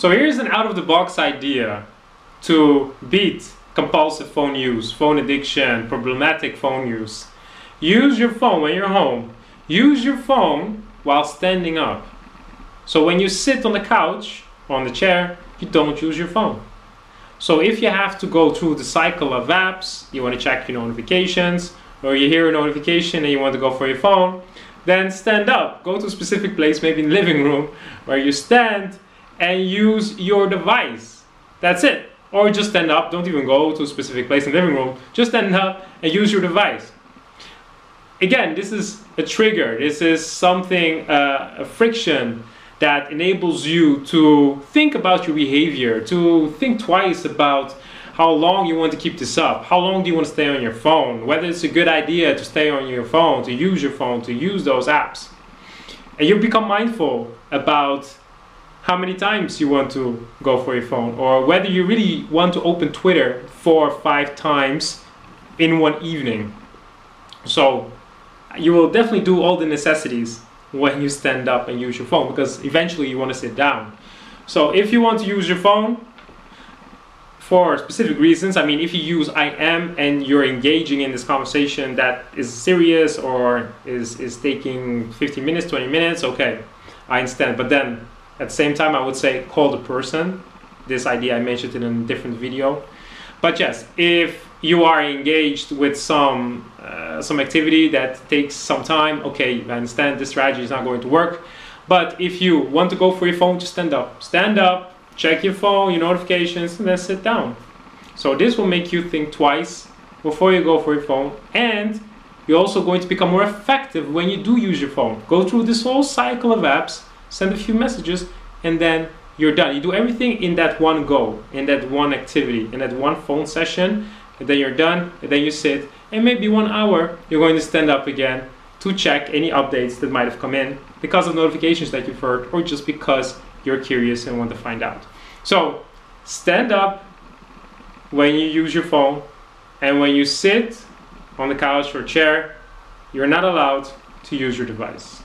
So here's an out of the box idea to beat compulsive phone use, phone addiction, problematic phone use. Use your phone when you're home. Use your phone while standing up. So when you sit on the couch or on the chair, you don't use your phone. So if you have to go through the cycle of apps, you want to check your notifications, or you hear a notification and you want to go for your phone, then stand up. Go to a specific place, maybe in the living room, where you stand and use your device. That's it. Or just stand up. Don't even go to a specific place in the living room. Just stand up and use your device. Again, this is a trigger. This is something, uh, a friction that enables you to think about your behavior, to think twice about how long you want to keep this up, how long do you want to stay on your phone, whether it's a good idea to stay on your phone, to use your phone, to use those apps. And you become mindful about how many times you want to go for your phone, or whether you really want to open Twitter four or five times in one evening. So you will definitely do all the necessities when you stand up and use your phone because eventually you want to sit down. So if you want to use your phone for specific reasons, I mean, if you use IM and you're engaging in this conversation that is serious or is, is taking 15 minutes, 20 minutes, okay, I understand. But then at the same time, I would say call the person. This idea I mentioned in a different video. But yes, if you are engaged with some uh, some activity that takes some time, okay, I understand this strategy is not going to work. But if you want to go for your phone, just stand up. Stand up, check your phone, your notifications, and then sit down. So this will make you think twice before you go for your phone, and you're also going to become more effective when you do use your phone. Go through this whole cycle of apps, send a few messages, and then you're done. You do everything in that one go, in that one activity, in that one phone session, and then you're done, and then you sit, and maybe one hour you're going to stand up again to check any updates that might have come in because of notifications that you've heard, or just because you're curious and want to find out. So stand up when you use your phone, and when you sit on the couch or chair, you're not allowed to use your device.